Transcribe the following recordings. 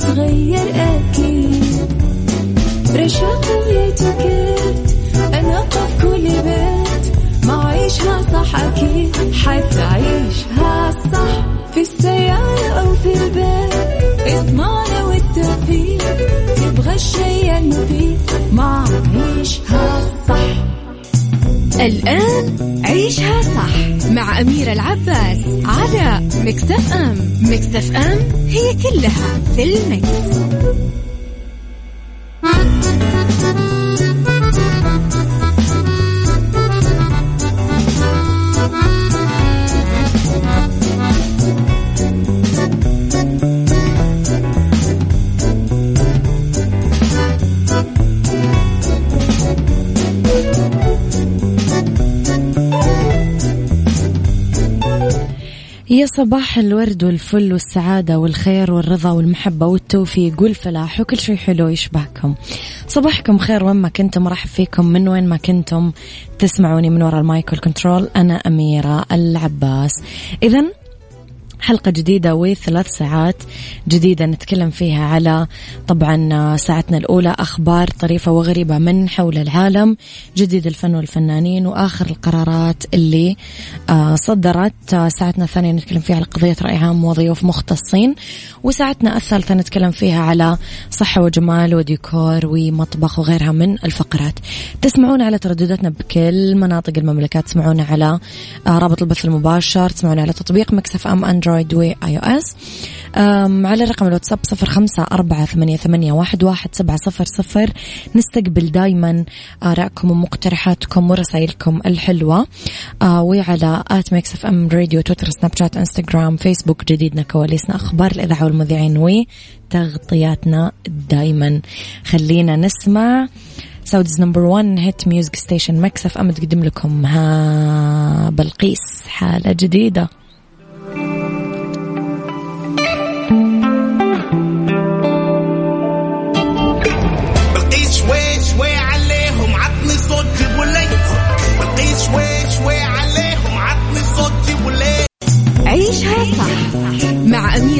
تتغير أكيد. رشاق ويتوكيت أنا قف كل بيت. ما عيشها صح أكيد. حتعيشها صح. في السيارة أو في البيت. إضمعنا والتوفيق. تبغى الشيء المفيد. ما عيشها صح. الآن عيشها صح. مع أميرة العباس على مكتف أم. مكتف أم. هي كلها في المكس. يا صباح الورد والفل والسعادة والخير والرضا والمحبة والتوفيق والفلاح وكل شيء حلو يشبهكم. صباحكم خير وين ما كنتم راح فيكم. من وين ما كنتم تسمعوني من وراء ال mic وال control أنا أميرة العباس. إذا حلقة جديدة وثلاث ساعات جديدة نتكلم فيها على طبعا ساعتنا الأولى أخبار طريفة وغريبة من حول العالم جديد الفن والفنانين وآخر القرارات اللي آه، صدرت. ساعتنا الثانية نتكلم فيها على قضية رأي عام وضيوف مختصين وساعتنا الثالثة نتكلم فيها على صحة وجمال وديكور ومطبخ وغيرها من الفقرات. تسمعون على تردداتنا بكل مناطق المملكة تسمعون على آه، رابط البث المباشر تسمعون على تطبيق Mix FM Android. Android و iOS. على رقم الواتساب صفر خمسة أربعة ثمانية, ثمانية واحد, واحد سبعة صفر صفر. نستقبل دايما آرائكم ومقترحاتكم ورسائلكم الحلوة. آه وعلى at Mix FM Radio تويتر سناب شات إنستغرام فيسبوك جديدنا كواليسنا أخبار الإذاعة والمذيعين وتغطياتنا دايما. خلينا نسمع Saudi's number 1 hit music station Mix FM تقدم لكم. ها بلقيس حالة جديدة.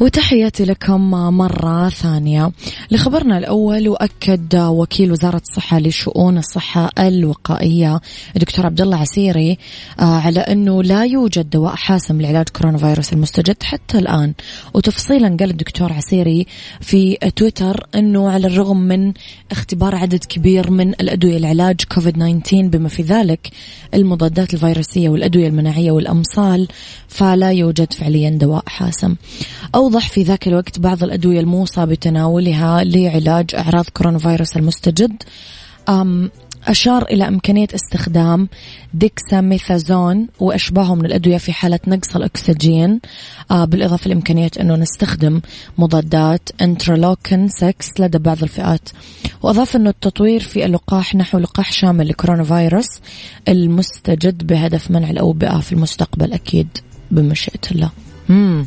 وتحياتي لكم مرة ثانية. لخبرنا الأول وأكد وكيل وزارة الصحة لشؤون الصحة الوقائية الدكتور عبد الله عسيري آه، على أنه لا يوجد دواء حاسم لعلاج كورونا فيروس المستجد حتى الآن. وتفصيلا قال الدكتور عسيري في تويتر أنه على الرغم من اختبار عدد كبير من الأدوية لعلاج كوفيد 19 بما في ذلك المضادات الفيروسية والأدوية المناعية والأمصال فلا يوجد فعليا دواء حاسم. أوضح في ذاك الوقت بعض الأدوية الموصى بتناولها لعلاج أعراض كورونا فيروس المستجد أشار إلى إمكانية استخدام ديكساميثازون وأشباهه من الأدوية في حالة نقص الأكسجين. آه بالإضافة لإمكانية أنه نستخدم مضادات انترلوكين 6 لدى بعض الفئات. وأضاف أنه التطوير في اللقاح نحو لقاح شامل لكورونا فيروس المستجد بهدف منع الأوبئة في المستقبل أكيد بمشيئة الله. مم.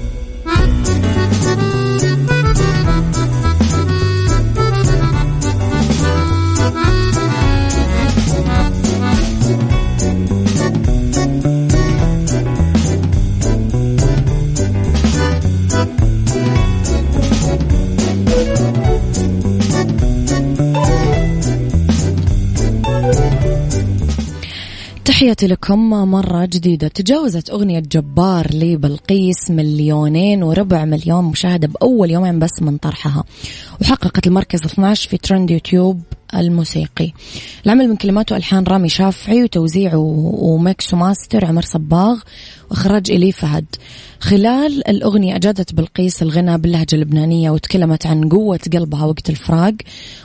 تحياتي لكم مرة جديدة تجاوزت أغنية جبار لبلقيس مليونين وربع مليون مشاهدة بأول يومين بس من طرحها. وحققت المركز 12 في ترند يوتيوب. الموسيقي. العمل من كلمات وألحان رامي شافعي وتوزيع و mix و master عمر صباغ وإخراج إيلي فهد. خلال الأغنية أجادت بلقيس الغناء باللهجة اللبنانية وتكلمت عن قوة قلبها وقت الفراق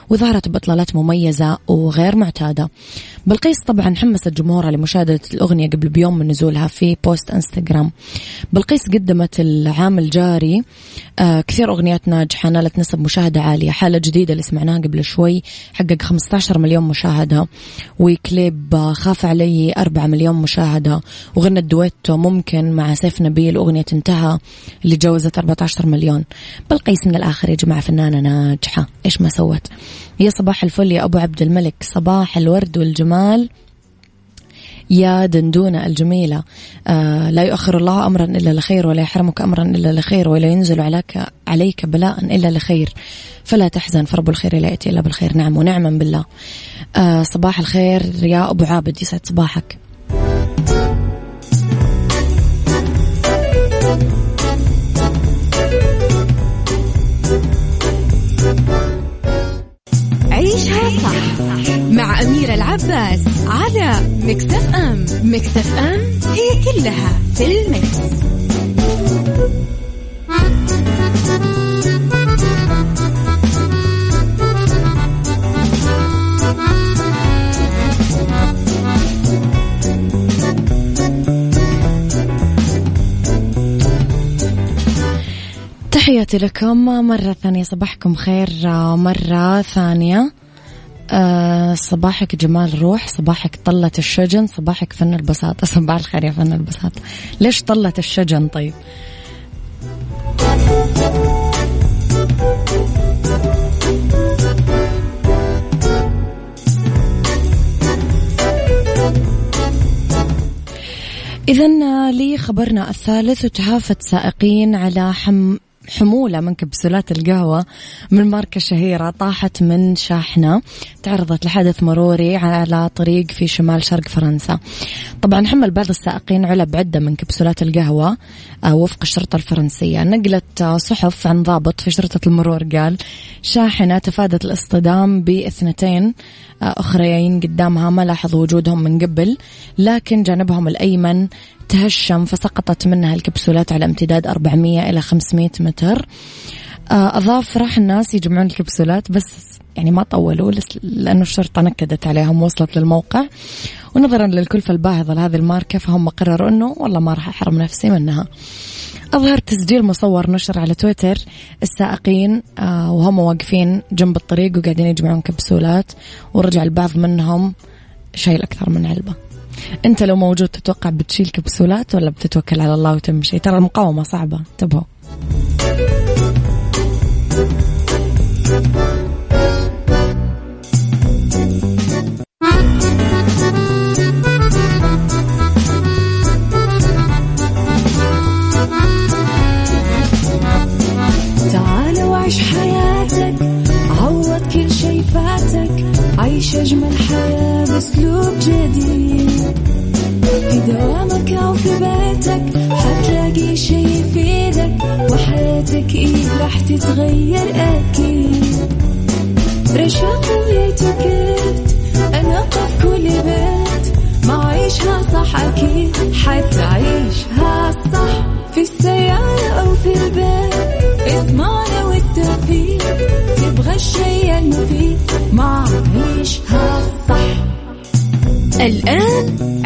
وظهرت بإطلالات مميزة وغير معتادة. بلقيس طبعا حمست جمهورها لمشاهدة الأغنية قبل بيوم من نزولها في post إنستغرام. بلقيس قدمت العام الجاري آه كثير أغنيات ناجحة نالت نسب مشاهدة عالية حالة جديدة اللي سمعناها قبل شوي حقق 15 مليون مشاهدة. وكليب خاف على 4 مليون مشاهدة. وغنت دويتو ممكن مع سيف نبيل أغنية انتهى اللي جاوزت 14 مليون بلقيس من الآخر يا جماعة فنانة ناجحة. إيش ما سوت؟ يا صباح الفل يا أبو عبد الملك. صباح الورد والجمال. يا دندونة الجميلة. آه لا يؤخر الله أمرا إلا لخير ولا يحرمك أمرا إلا لخير ولا ينزل عليك عليك بلاء إلا لخير. فلا تحزن فرب الخير لا يأتي إلا بالخير. نعم ونعما بالله. آه صباح الخير يا أبو عابد يسعد صباحك. أميرة العباس على مكتف أم مكتف أم هي كلها في المكس. تحياتي لكم مرة ثانية صباحكم خير مرة ثانية أه صباحك جمال روح صباحك طلة الشجن صباحك فن البساطة. صباح الخير يا فن البساطة. ليش طلة الشجن طيب؟ إذا لي خبرنا الثالث وتهافت سائقين على حم حمولة من كبسولات القهوة من ماركة شهيرة طاحت من شاحنة تعرضت لحادث مروري على طريق في شمال شرق فرنسا. طبعا حمل بعض السائقين علب عدة من كبسولات القهوة آه، وفق الشرطة الفرنسية. نقلت آه، صحف عن ضابط في شرطة المرور قال شاحنة تفادت الاصطدام باثنتين آه، أخريين قدامها ما لاحظوا وجودهم من قبل لكن جانبهم الأيمن تهشم فسقطت منها الكبسولات على امتداد 400 إلى 500 متر. آه، أضاف راح الناس يجمعون الكبسولات بس يعني ما طولوا لأنه الشرطة نكدت عليهم وصلت للموقع. ونظرا للكلفة الباهظة لهذه الماركة فهم قرروا أنه والله ما راح أحرم نفسي منها. أظهر تسجيل مصور نشر على تويتر. السائقين آه، وهم واقفين جنب الطريق وقاعدين يجمعون كبسولات ورجع البعض منهم شايل أكثر من علبة. انت لو موجود تتوقع بتشيل كبسولات ولا بتتوكل على الله وتمشي؟ ترى المقاومة صعبة. انتبهوا.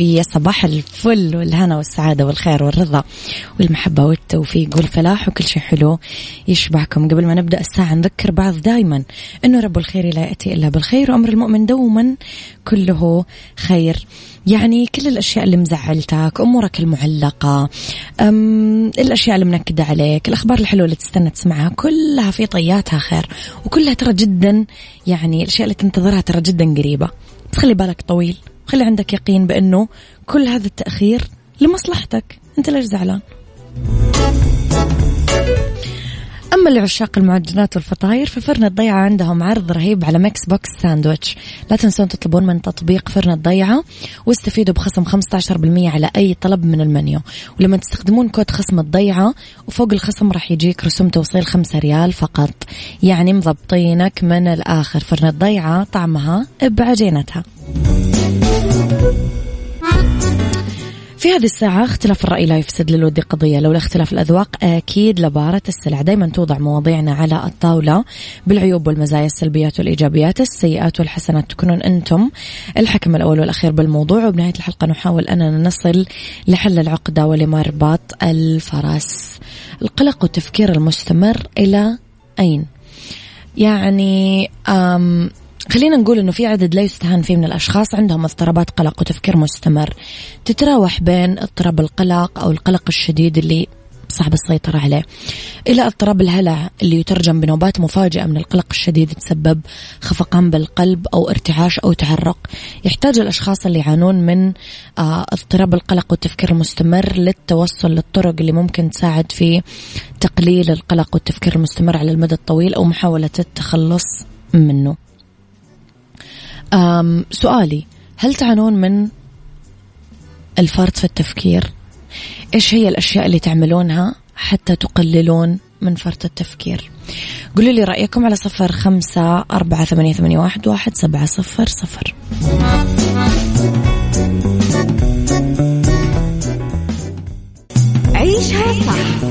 في صباح الفل والهنا والسعادة والخير والرضا والمحبة والتوفيق والفلاح وكل شيء حلو يشبعكم. قبل ما نبدأ الساعة نذكر بعض دائما أنه رب الخير لا يأتي إلا بالخير وأمر المؤمن دوما كله خير. يعني كل الأشياء اللي مزعلتك أمورك المعلقة الأشياء اللي منكدة عليك الأخبار الحلوة اللي تستنى تسمعها كلها في طياتها خير. وكلها ترى جدا يعني الأشياء اللي تنتظرها ترى جدا قريبة. بس خلي بالك طويل. خلي عندك يقين بأنه كل هذا التأخير لمصلحتك. أنت ليش زعلان؟ أما لعشاق المعجنات والفطاير ففرن الضيعة عندهم عرض رهيب على mix box ساندويتش. لا تنسون تطلبون من تطبيق فرن الضيعة واستفيدوا بخصم 15% على أي طلب من المنيو. ولما تستخدمون كود خصم الضيعة وفوق الخصم راح يجيك رسوم توصيل 5 ريال فقط. يعني مضبطينك من الآخر. فرن الضيعة طعمها بعجينتها. في هذه الساعة اختلاف الرأي لا يفسد للود قضية. لولا اختلاف الأذواق أكيد لبارة السلع. دايما توضع مواضيعنا على الطاولة. بالعيوب والمزايا السلبيات والإيجابيات السيئات والحسنات تكونون أنتم الحكم الأول والأخير بالموضوع. وبنهاية الحلقة نحاول أننا نصل لحل العقدة ولمربط الفرس. القلق والتفكير المستمر إلى أين؟ يعني خلينا نقول إنه في عدد لا يستهان فيه من الأشخاص عندهم اضطرابات قلق وتفكير مستمر. تتراوح بين اضطراب القلق أو القلق الشديد اللي صعب السيطرة عليه إلى اضطراب الهلع اللي يترجم بنوبات مفاجئة من القلق الشديد تسبب خفقان بالقلب أو ارتعاش أو تعرق. يحتاج الأشخاص اللي يعانون من آه، اضطراب القلق والتفكير المستمر للتوصل للطرق اللي ممكن تساعد في تقليل القلق والتفكير المستمر على المدى الطويل أو محاولة التخلص منه. سؤالي هل تعانون من الفرط في التفكير؟ إيش هي الأشياء اللي تعملونها حتى تقللون من فرط التفكير؟ قولوا لي رأيكم على صفر خمسة أربعة ثمانية, ثمانية واحد, واحد سبعة صفر صفر. عيشها صح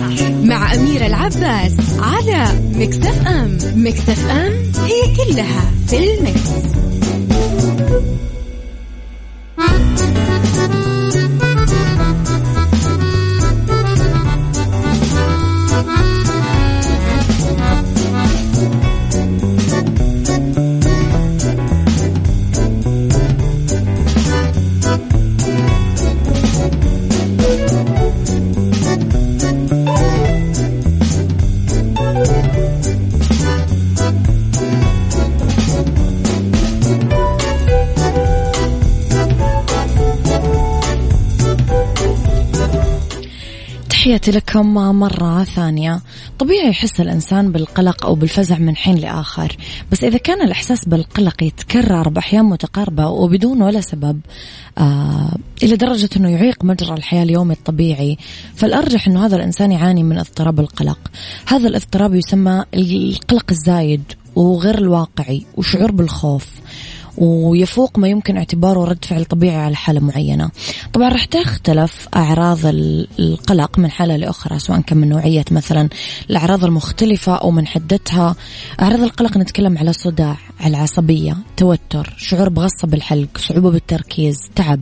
مع أميرة العباس على مكتف أم. مكتف أم هي كلها في المكس. Thank you. تحياتي لكم مرة ثانية. طبيعي يحس الإنسان بالقلق أو بالفزع من حين لآخر بس إذا كان الإحساس بالقلق يتكرر بأحيان متقاربة وبدون ولا سبب آه إلى درجة أنه يعيق مجرى الحياة اليومي الطبيعي. فالأرجح أنه هذا الإنسان يعاني من اضطراب القلق. هذا الاضطراب يسمى القلق الزايد وغير الواقعي وشعور بالخوف. ويفوق ما يمكن اعتباره رد فعل طبيعي على حالة معينة. طبعا راح تختلف أعراض القلق من حالة لأخرى سواء كان من نوعية مثلا الأعراض المختلفة أو من حدتها. أعراض القلق نتكلم على صداع على عصبية توتر شعور بغصة بالحلق صعوبة بالتركيز تعب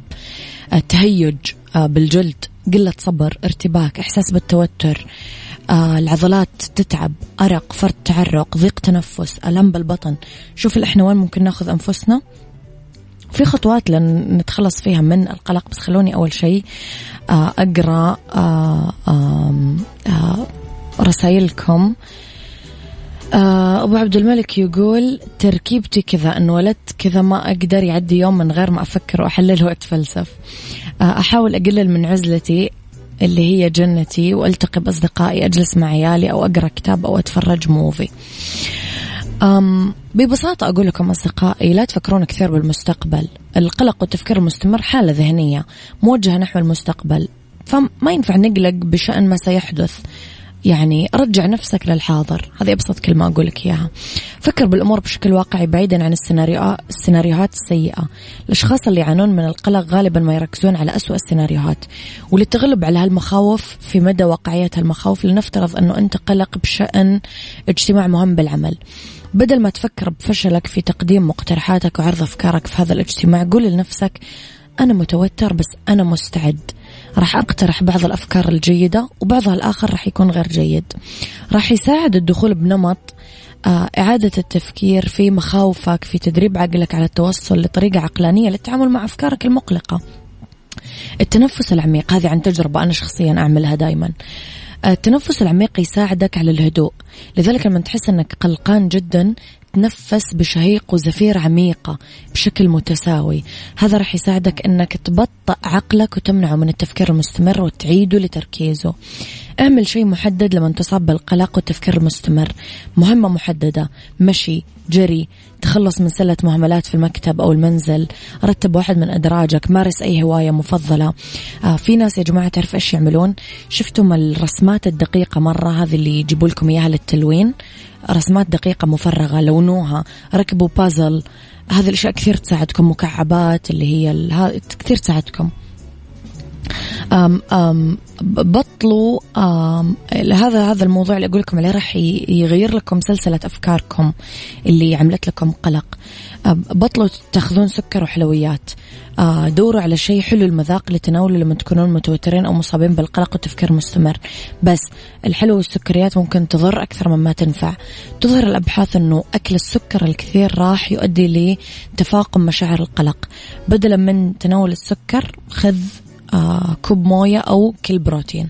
تهيج آه، بالجلد قلة صبر ارتباك إحساس بالتوتر آه العضلات تتعب أرق فرط تعرق ضيق تنفس ألم بالبطن. شوف إحنا وين ممكن ناخذ أنفسنا؟ في خطوات لن نتخلص فيها من القلق بس خلوني أول شيء آه أقرأ آه آه رسائلكم. آه أبو عبد الملك يقول تركيبتي كذا انولدت كذا ما أقدر يعدي يوم من غير ما أفكر وأحلل وأتفلسف. آه أحاول أقلل من عزلتي اللي هي جنتي وألتقي بأصدقائي أجلس مع عيالي أو أقرأ كتاب أو أتفرج موفي أم ببساطة أقول لكم أصدقائي لا تفكرون كثير بالمستقبل. القلق والتفكير المستمر حالة ذهنية موجهة نحو المستقبل. فما ينفع نقلق بشأن ما سيحدث. يعني رجع نفسك للحاضر. هذه أبسط كلمة أقول لك إياها. فكر بالأمور بشكل واقعي بعيدا عن السيناريو السيناريوهات السيئة. الأشخاص اللي يعانون من القلق غالبا ما يركزون على أسوأ السيناريوهات. وللتغلب على هالمخاوف في مدى واقعية هالمخاوف لنفترض أنه أنت قلق بشأن اجتماع مهم بالعمل. بدل ما تفكر بفشلك في تقديم مقترحاتك وعرض أفكارك في هذا الاجتماع قول لنفسك أنا متوتر بس أنا مستعد. راح أقترح بعض الأفكار الجيدة وبعضها الآخر راح يكون غير جيد. راح يساعد الدخول بنمط آه، إعادة التفكير في مخاوفك في تدريب عقلك على التوصل لطريقة عقلانية للتعامل مع أفكارك المقلقة. التنفس العميق هذه عن تجربة أنا شخصيا أعملها دائما التنفس العميق يساعدك على الهدوء. لذلك لما تحس أنك قلقان جدا تنفس بشهيق وزفير عميقة بشكل متساوي. هذا راح يساعدك أنك تبطأ عقلك وتمنعه من التفكير المستمر وتعيده لتركيزه. اعمل شيء محدد لما تصاب بالقلق والتفكير المستمر مهمة محددة. مشي. جري. تخلص من سلة مهملات في المكتب أو المنزل. رتب واحد من أدراجك. مارس أي هواية مفضلة. آه في ناس يا جماعة تعرف إيش يعملون؟ شفتم الرسمات الدقيقة مرة؟ هذه اللي يجيبوا لكم إياها للتلوين. رسمات دقيقة مفرغة. لونوها. ركبوا بازل هذه الأشياء كثير تساعدكم. مكعبات اللي هي كثير تساعدكم. أم أم بطلوا أم هذا هذا الموضوع اللي أقول لكم عليه راح يغير لكم سلسلة أفكاركم اللي عملت لكم قلق. بطلوا تاخذون سكر وحلويات. دوروا على شيء حلو المذاق لتناوله لما تكونون متوترين أو مصابين بالقلق وتفكير مستمر. بس الحلو والسكريات ممكن تضر أكثر مما تنفع. تظهر الأبحاث إنه أكل السكر الكثير راح يؤدي لتفاقم مشاعر القلق. بدلا من تناول السكر خذ كوب موية أو كل بروتين.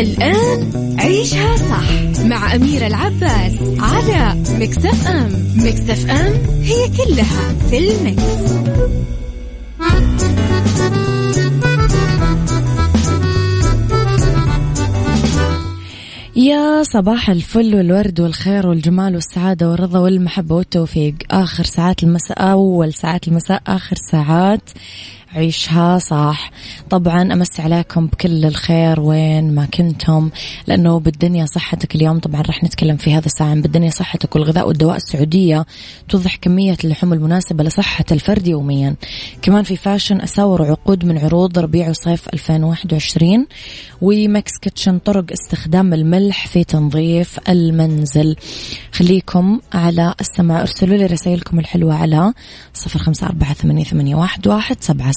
الآن عيشها صح مع أميرة العباس على مكتف أم مكتف أم هي كلها في المكس. يا صباح الفل والورد والخير والجمال والسعادة والرضا والمحبة والتوفيق آخر ساعات المساء أول ساعات المساء آخر ساعات عيشها صح. طبعا أمس عليكم بكل الخير وين ما كنتم لأنه بالدنيا صحتك اليوم طبعا راح نتكلم في هذا الساعة عن بالدنيا صحتك والغذاء والدواء السعودية توضح كمية اللحوم المناسبة لصحة الفرد يوميا. كمان في fashion أساور وعقود من عروض ربيع وصيف 2021 و mix kitchen طرق استخدام الملح في تنظيف المنزل. خليكم على السماع ارسلوا لي رسائلكم الحلوة على صفر خمسة أربعة ثمانية واحد سبعة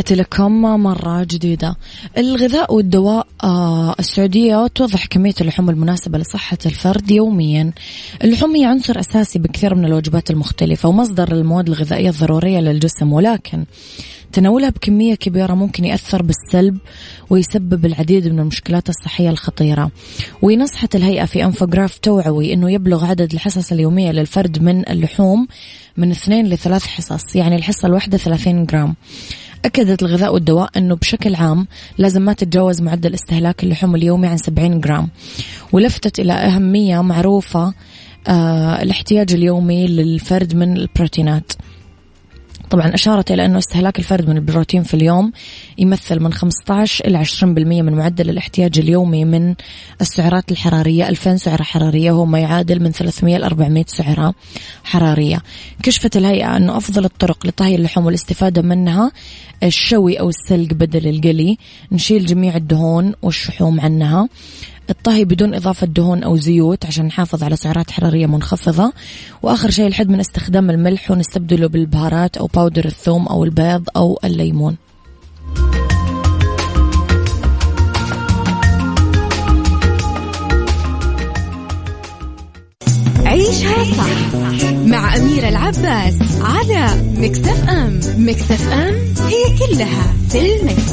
تحياتي لكم مرة جديدة. الغذاء والدواء آه السعودية توضح كمية اللحوم المناسبة لصحة الفرد يوميا. اللحوم هي عنصر أساسي بكثير من الوجبات المختلفة ومصدر المواد الغذائية الضرورية للجسم ولكن تناولها بكمية كبيرة ممكن يأثر بالسلب ويسبب العديد من المشكلات الصحية الخطيرة. ونصحت الهيئة في أنفوغراف توعوي أنه يبلغ عدد الحصص اليومية للفرد من اللحوم من اثنين لثلاث حصص يعني الحصة الواحدة 30 جرام. أكدت الغذاء والدواء أنه بشكل عام لازم ما تتجاوز معدل استهلاك اللحوم اليومي عن 70 جرام ولفتت إلى أهمية معروفة آه الاحتياج اليومي للفرد من البروتينات. طبعا أشارت إلى أنه استهلاك الفرد من البروتين في اليوم يمثل من 15 إلى 20% من معدل الاحتياج اليومي من السعرات الحرارية. 2000 سعرة حرارية وهو ما يعادل من 300 إلى 400 سعرة حرارية. كشفت الهيئة أنه أفضل الطرق لطهي اللحوم والاستفادة منها الشوي أو السلق بدل القلي نشيل جميع الدهون والشحوم عنها. الطهي بدون إضافة دهون أو زيوت عشان نحافظ على سعرات حرارية منخفضة. وآخر شيء الحد من استخدام الملح ونستبدله بالبهارات أو باودر الثوم أو البيض أو الليمون. عيشها صح مع أميرة العباس على مكتف أم مكتف أم هي كلها في المكس.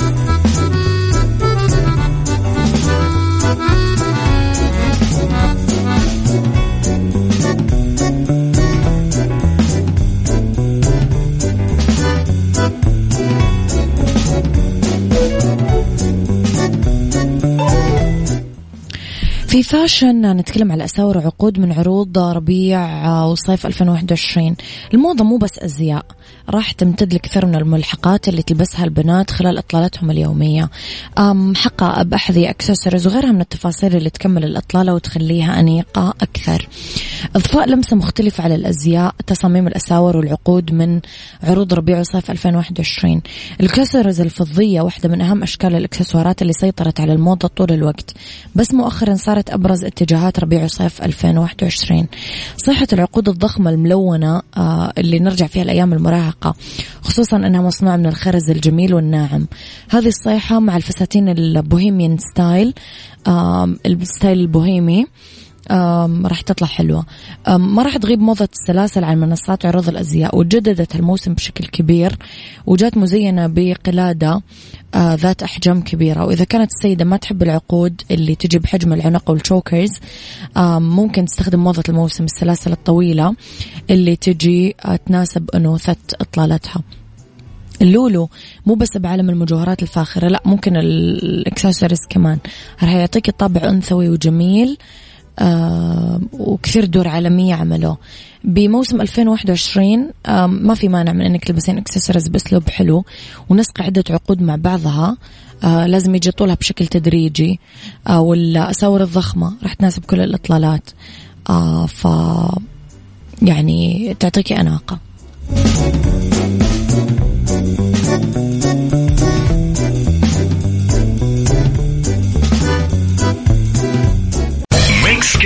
فاشن نتكلم على أساور وعقود من عروض ربيع وصيف 2021 الموضة مو بس أزياء راح تمتد لكثير من الملحقات اللي تلبسها البنات خلال إطلالتهم اليومية. حقائب أحذية أكسسوارز وغيرها من التفاصيل اللي تكمل الإطلالة وتخليها أنيقة أكثر. إضفاء لمسة مختلفة على الأزياء تصاميم الأساور والعقود من عروض ربيع وصيف 2021 الكسرز الفضية واحدة من أهم أشكال الإكسسوارات اللي سيطرت على الموضة طول الوقت. بس مؤخرا صارت أبرز اتجاهات ربيع وصيف 2021 صيحة العقود الضخمة الملونة آه اللي نرجع فيها الأيام المراهقة خصوصا أنها مصنوعة من الخرز الجميل والناعم. هذه الصيحة مع الفساتين ال bohemian style ال style البوهيمي. راح تطلع حلوة. ما راح تغيب موضة السلاسل عن منصات عروض الأزياء وجددت الموسم بشكل كبير وجات مزينة بقلادة آه ذات أحجام كبيرة. وإذا كانت السيدة ما تحب العقود اللي تجي بحجم العنق وال chokers ممكن تستخدم موضة الموسم السلاسل الطويلة اللي تجي آه تناسب أنوثة إطلالتها. اللولو مو بس بعالم المجوهرات الفاخرة لا ممكن الإكسسوارز كمان. راح يعطيك طابع أنثوي وجميل آه وكثير دور عالمية عملوه بموسم 2021 آه ما في مانع من إنك تلبسين اكسسوارز باسلوب حلو ونسق عدة عقود مع بعضها. آه لازم يجي طولها بشكل تدريجي. آه والأساور الضخمة راح تناسب كل الإطلالات. آه ف يعني تعطيكي أناقة.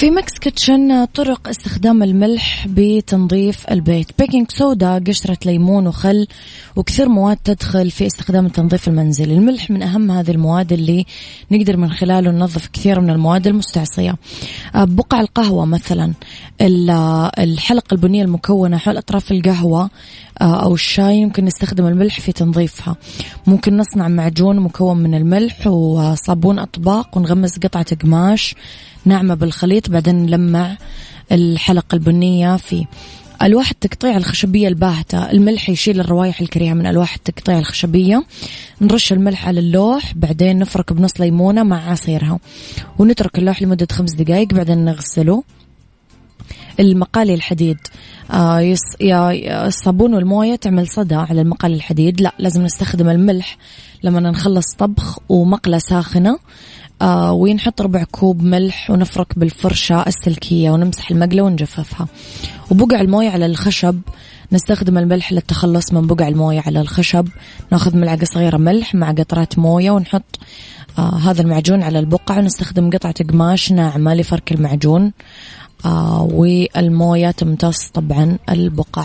في mix kitchen طرق استخدام الملح بتنظيف البيت. baking soda قشرة ليمون وخل وكثير مواد تدخل في استخدام التنظيف المنزلي. الملح من أهم هذه المواد اللي نقدر من خلاله ننظف كثير من المواد المستعصية. بقع القهوة مثلا. الحلقة البنية المكونة حول أطراف القهوة أو الشاي يمكن نستخدم الملح في تنظيفها. ممكن نصنع معجون مكون من الملح وصابون أطباق ونغمس قطعة قماش. ناعمة بالخليط بعدين نلمع الحلقة البنية فيه ألواح التقطيع الخشبية الباهتة. الملح يشيل الروائح الكريهة من ألواح التقطيع الخشبية. نرش الملح على اللوح بعدين نفرك بنص ليمونة مع عصيرها. ونترك اللوح لمدة خمس دقائق بعدين نغسله. المقالي الحديد آه يص... يا الصابون والموية تعمل صدى على المقالي الحديد. لا لازم نستخدم الملح لما نخلص طبخ ومقلة ساخنة. ونحط ربع كوب ملح ونفرك بالفرشة السلكية ونمسح المقلة ونجففها. وبقع الموية على الخشب. نستخدم الملح للتخلص من بقع الموية على الخشب. ناخذ ملعقة صغيرة ملح مع قطرات موية ونحط آه هذا المعجون على البقع. ونستخدم قطعة قماش ناعمة لفرك المعجون. آه والموية تمتص طبعا البقع.